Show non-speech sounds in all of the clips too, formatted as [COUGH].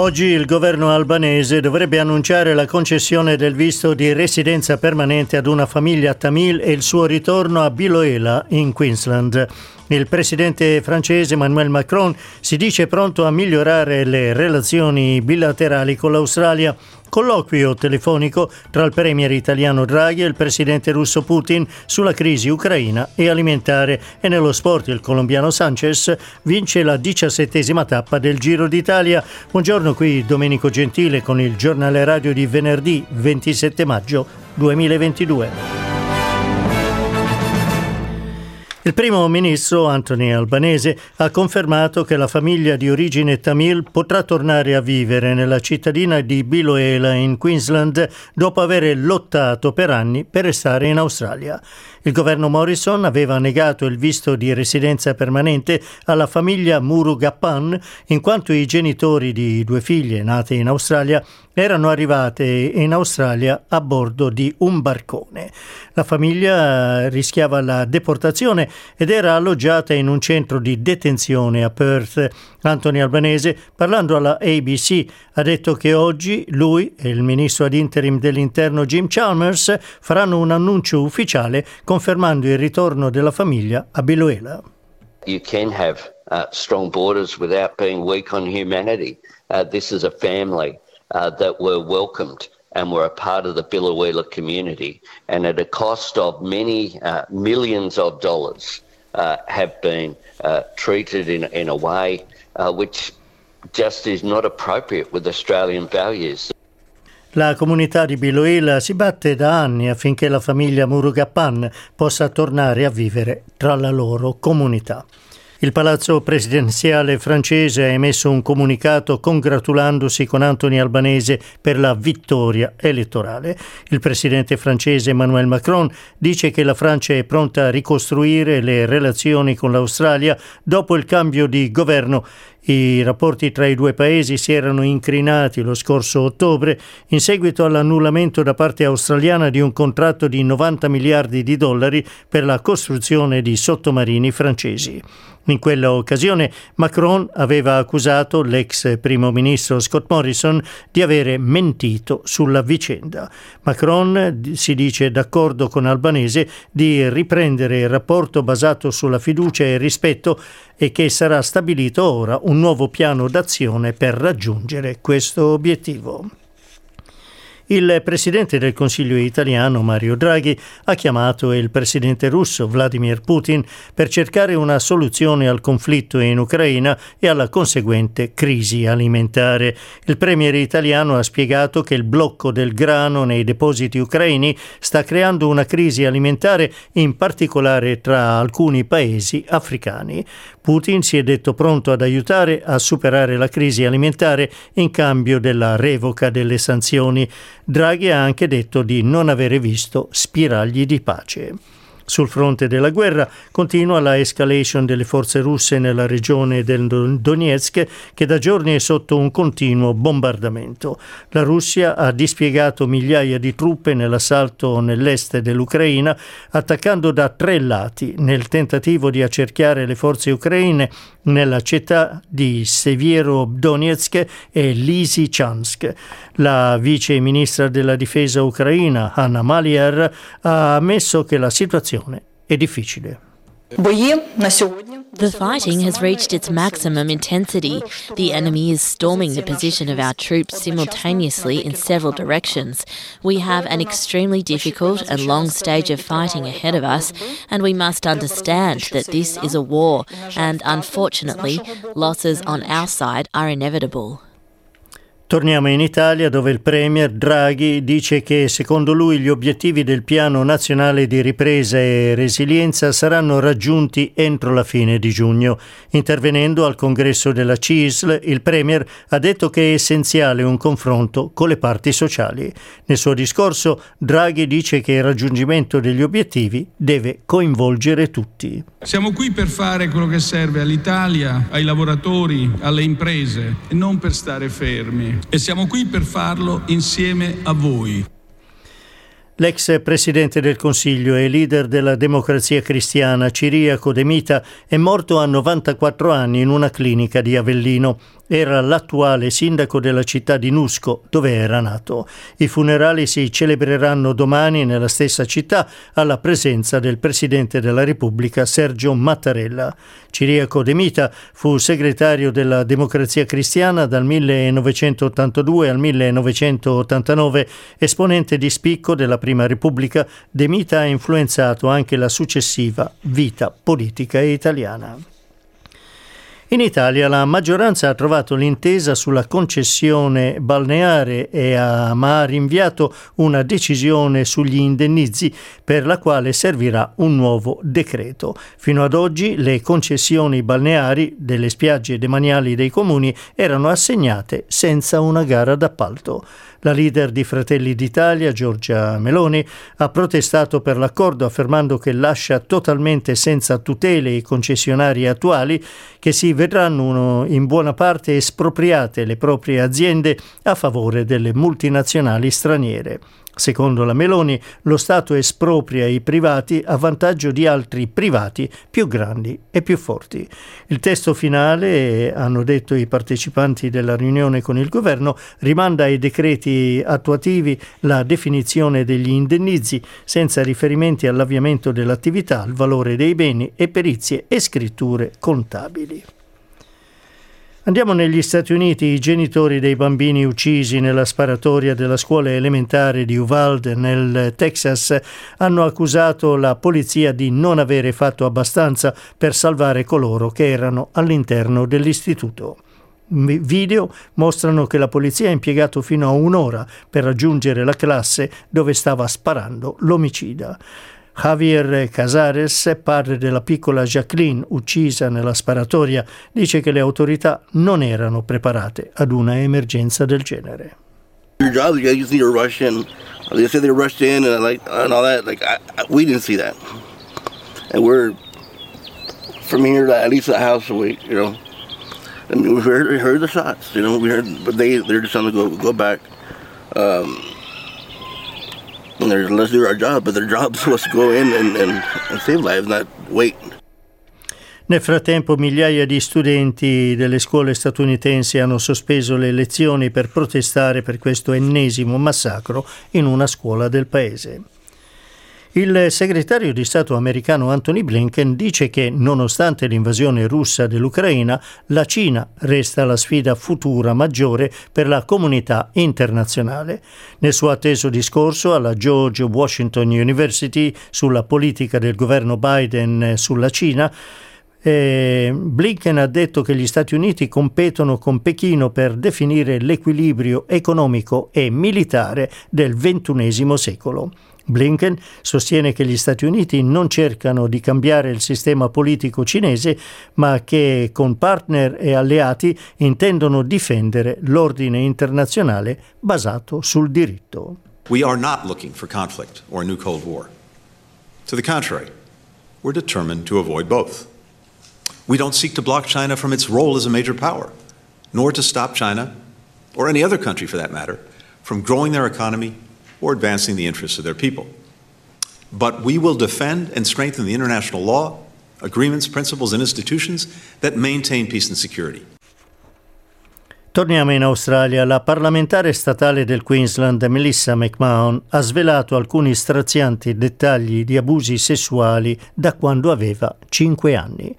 Oggi il governo albanese dovrebbe annunciare la concessione del visto di residenza permanente ad una famiglia tamil e il suo ritorno a Biloela in Queensland. Il presidente francese Emmanuel Macron si dice pronto a migliorare le relazioni bilaterali con l'Australia. Colloquio telefonico tra il premier italiano Draghi e il presidente russo Putin sulla crisi ucraina e alimentare. E nello sport il colombiano Sanchez vince la diciassettesima tappa del Giro d'Italia. Buongiorno qui Domenico Gentile con il giornale radio di venerdì 27 maggio 2022. Il primo ministro Anthony Albanese ha confermato che la famiglia di origine tamil potrà tornare a vivere nella cittadina di Biloela in Queensland dopo aver lottato per anni per restare in Australia. Il governo Morrison aveva negato il visto di residenza permanente alla famiglia Murugappan in quanto i genitori di due figlie nate in Australia erano arrivate in Australia a bordo di un barcone. La famiglia rischiava la deportazione ed era alloggiata in un centro di detenzione a Perth. Anthony Albanese, parlando alla ABC, ha detto che oggi lui e il ministro ad interim dell'interno Jim Chalmers faranno un annuncio ufficiale confermando il ritorno della famiglia a Biloela. You can have uh, strong borders without being weak on humanity. Uh, this is a family uh, that were welcomed and were a part of the Biloela community, and at a cost of many uh, millions of dollars, uh, have been uh, treated in, in a way uh, which just is not appropriate with Australian values. La comunità di Biloela si batte da anni affinché la famiglia Murugapan possa tornare a vivere tra la loro comunità. Il palazzo presidenziale francese ha emesso un comunicato congratulandosi con Anthony Albanese per la vittoria elettorale. Il presidente francese Emmanuel Macron dice che la Francia è pronta a ricostruire le relazioni con l'Australia dopo il cambio di governo i rapporti tra i due paesi si erano incrinati lo scorso ottobre in seguito all'annullamento da parte australiana di un contratto di 90 miliardi di dollari per la costruzione di sottomarini francesi. In quella occasione Macron aveva accusato l'ex primo ministro Scott Morrison di avere mentito sulla vicenda. Macron si dice d'accordo con Albanese di riprendere il rapporto basato sulla fiducia e rispetto e che sarà stabilito ora un nuovo piano d'azione per raggiungere questo obiettivo. Il presidente del Consiglio italiano Mario Draghi ha chiamato il presidente russo Vladimir Putin per cercare una soluzione al conflitto in Ucraina e alla conseguente crisi alimentare. Il premier italiano ha spiegato che il blocco del grano nei depositi ucraini sta creando una crisi alimentare in particolare tra alcuni paesi africani. Putin si è detto pronto ad aiutare a superare la crisi alimentare in cambio della revoca delle sanzioni. Draghi ha anche detto di non avere visto spiragli di pace. Sul fronte della guerra continua la escalation delle forze russe nella regione del Donetsk che da giorni è sotto un continuo bombardamento. La Russia ha dispiegato migliaia di truppe nell'assalto nell'est dell'Ucraina attaccando da tre lati nel tentativo di accerchiare le forze ucraine nella città di Sevierodonetsk e Lysychansk. La vice ministra della difesa ucraina, Anna Maliar, ha ammesso che la situazione è difficile. The fighting has reached its maximum intensity. The enemy is storming the position of our troops simultaneously in several directions. We have an extremely difficult and long stage of fighting ahead of us, and we must understand that this is a war, and unfortunately, losses on our side are inevitable. Torniamo in Italia dove il Premier Draghi dice che secondo lui gli obiettivi del Piano Nazionale di Ripresa e Resilienza saranno raggiunti entro la fine di giugno. Intervenendo al congresso della CISL, il Premier ha detto che è essenziale un confronto con le parti sociali. Nel suo discorso Draghi dice che il raggiungimento degli obiettivi deve coinvolgere tutti. Siamo qui per fare quello che serve all'Italia, ai lavoratori, alle imprese e non per stare fermi e siamo qui per farlo insieme a voi. L'ex presidente del Consiglio e leader della democrazia cristiana Ciriaco De Mita è morto a 94 anni in una clinica di Avellino. Era l'attuale sindaco della città di Nusco, dove era nato. I funerali si celebreranno domani nella stessa città alla presenza del Presidente della Repubblica Sergio Mattarella. Ciriaco De Mita fu segretario della Democrazia Cristiana dal 1982 al 1989, esponente di spicco della Prima Repubblica. De Mita ha influenzato anche la successiva vita politica italiana. In Italia la maggioranza ha trovato l'intesa sulla concessione balneare e ha, ma ha rinviato una decisione sugli indennizi per la quale servirà un nuovo decreto. Fino ad oggi le concessioni balneari delle spiagge demaniali dei comuni erano assegnate senza una gara d'appalto. La leader di Fratelli d'Italia, Giorgia Meloni, ha protestato per l'accordo affermando che lascia totalmente senza tutele i concessionari attuali che si vedranno in buona parte espropriate le proprie aziende a favore delle multinazionali straniere. Secondo la Meloni, lo Stato espropria i privati a vantaggio di altri privati più grandi e più forti. Il testo finale, hanno detto i partecipanti della riunione con il governo, rimanda ai decreti attuativi la definizione degli indennizi senza riferimenti all'avviamento dell'attività, al valore dei beni e perizie e scritture contabili. Andiamo negli Stati Uniti. I genitori dei bambini uccisi nella sparatoria della scuola elementare di Uvalde nel Texas hanno accusato la polizia di non avere fatto abbastanza per salvare coloro che erano all'interno dell'istituto. Video mostrano che la polizia ha impiegato fino a un'ora per raggiungere la classe dove stava sparando l'omicida. Javier Casares, padre della piccola Jacqueline uccisa nella sparatoria, dice che le autorità non erano preparate ad una emergenza del genere. Your job, you just need to rush in. They said they rushed in and like and all that. Like I, we didn't see that, and we're from here to at least a house away. You know, mean, we heard, we heard the shots. You know, we heard, but they they're just trying to go go back. Um, let's do our job, but their job was [LAUGHS] to go in and, and, and save lives, not wait. Nel frattempo migliaia di studenti delle scuole statunitensi hanno sospeso le lezioni per protestare per questo ennesimo massacro in una scuola del paese. Il segretario di Stato americano Anthony Blinken dice che, nonostante l'invasione russa dell'Ucraina, la Cina resta la sfida futura maggiore per la comunità internazionale. Nel suo atteso discorso alla George Washington University sulla politica del governo Biden sulla Cina, eh, Blinken ha detto che gli Stati Uniti competono con Pechino per definire l'equilibrio economico e militare del XXI secolo. Blinken sostiene che gli Stati Uniti non cercano di cambiare il sistema politico cinese, ma che con partner e alleati intendono difendere l'ordine internazionale basato sul diritto. We are not looking for conflict or a new Cold War. To the contrary, we're determined to avoid both. We don't seek to block China from its role as a major power, nor to stop China, or any other country for that matter, from growing their economy or advancing the interests of their people. But we will defend and strengthen the international law, agreements, principles, and institutions that maintain peace and security. Torniamo in Australia. La parlamentare statale del Queensland, Melissa McMahon, ha svelato alcuni strazianti dettagli di abusi sessuali da quando aveva 5 anni.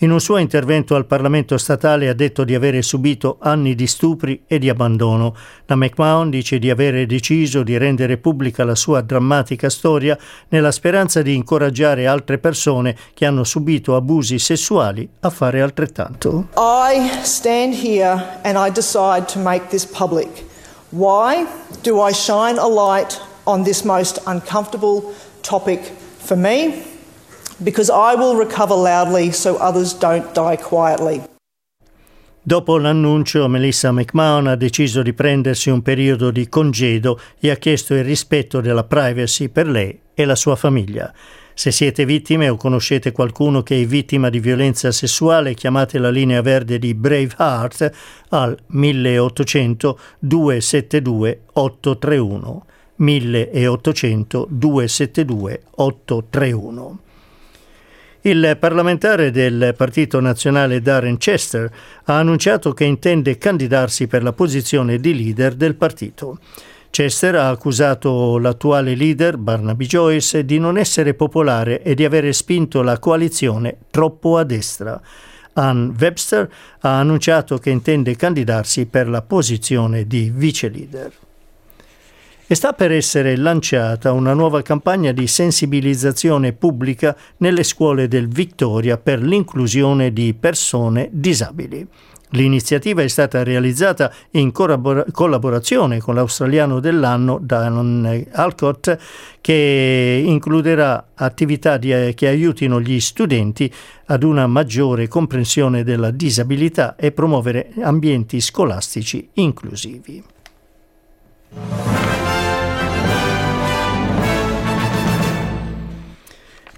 In un suo intervento al Parlamento statale ha detto di avere subito anni di stupri e di abbandono. La McMahon dice di avere deciso di rendere pubblica la sua drammatica storia nella speranza di incoraggiare altre persone che hanno subito abusi sessuali a fare altrettanto. I stand here and I decide to make this public. Why do I shine a light on this most uncomfortable topic for me? Because I will recover loudly so others don't die quietly. Dopo l'annuncio, Melissa McMahon ha deciso di prendersi un periodo di congedo e ha chiesto il rispetto della privacy per lei e la sua famiglia. Se siete vittime o conoscete qualcuno che è vittima di violenza sessuale, chiamate la linea verde di Braveheart al 1800 272 831. 1800 272 831. Il parlamentare del Partito Nazionale Darren Chester ha annunciato che intende candidarsi per la posizione di leader del partito. Chester ha accusato l'attuale leader, Barnaby Joyce, di non essere popolare e di avere spinto la coalizione troppo a destra. Ann Webster ha annunciato che intende candidarsi per la posizione di vice leader e sta per essere lanciata una nuova campagna di sensibilizzazione pubblica nelle scuole del Victoria per l'inclusione di persone disabili. L'iniziativa è stata realizzata in collaborazione con l'australiano dell'anno Dan Alcott che includerà attività di, che aiutino gli studenti ad una maggiore comprensione della disabilità e promuovere ambienti scolastici inclusivi.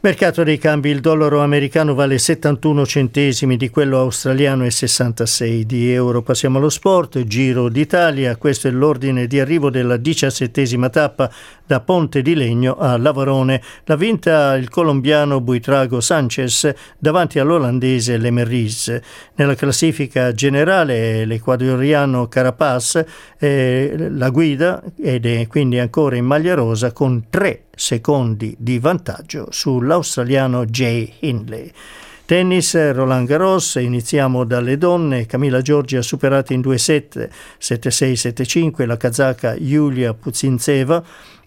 Mercato dei cambi, il dollaro americano vale 71 centesimi di quello australiano e 66 di euro. Passiamo allo sport, Giro d'Italia, questo è l'ordine di arrivo della diciassettesima tappa da Ponte di Legno a Lavarone. L'ha vinta il colombiano Buitrago Sanchez davanti all'olandese Lemeris. Nella classifica generale l'equadoriano Carapaz è la guida ed è quindi ancora in maglia rosa con tre secondi di vantaggio sull'australiano Jay Hindley. Tennis, Roland Garros, iniziamo dalle donne, Camilla Giorgi ha superato in 2-7, 7-6, 7-5 la kazaka Yulia Puzintseva,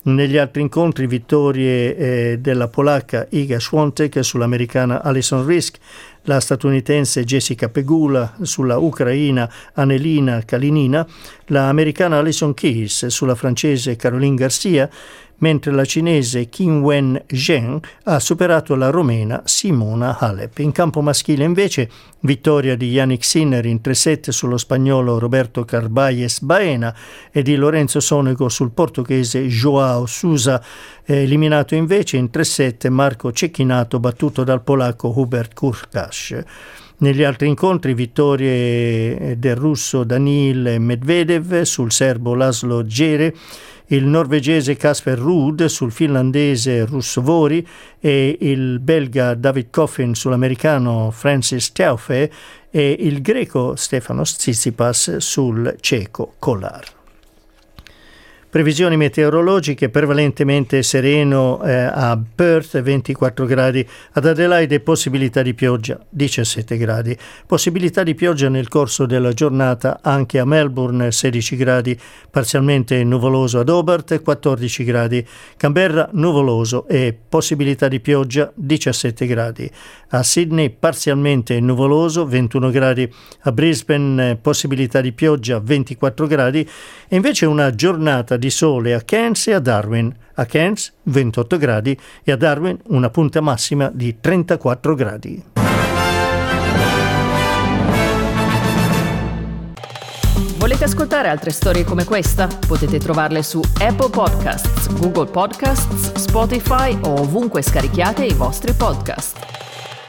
negli altri incontri vittorie eh, della polacca Iga Swiatek sull'americana Alison Risk, la statunitense Jessica Pegula sulla ucraina Anelina Kalinina, la americana Alison Keys sulla francese Caroline Garcia mentre la cinese Qinwen Zheng ha superato la romena Simona Halep. In campo maschile invece vittoria di Yannick Sinner in 3-7 sullo spagnolo Roberto Carbayes Baena e di Lorenzo Sonego sul portoghese Joao Sousa, eliminato invece in 3-7 Marco Cecchinato battuto dal polacco Hubert Kurkash. Negli altri incontri vittorie del russo Danil Medvedev sul serbo Laszlo Gere il norvegese Kasper Ruud sul finlandese Russovori e il belga David Coffin sull'americano Francis Teufe e il greco Stefanos Tsitsipas sul ceco Kolar. Previsioni meteorologiche prevalentemente sereno eh, a Perth 24 gradi, ad Adelaide possibilità di pioggia 17 gradi, possibilità di pioggia nel corso della giornata anche a Melbourne 16 gradi, parzialmente nuvoloso ad Hobart 14 gradi, Canberra nuvoloso e possibilità di pioggia 17 gradi, a Sydney parzialmente nuvoloso 21 gradi, a Brisbane possibilità di pioggia 24 gradi. E invece una giornata di sole a Cairns e a Darwin. A Cairns 28 gradi e a Darwin una punta massima di 34 gradi. Volete ascoltare altre storie come questa? Potete trovarle su Apple Podcasts, Google Podcasts, Spotify o ovunque scarichiate i vostri podcast.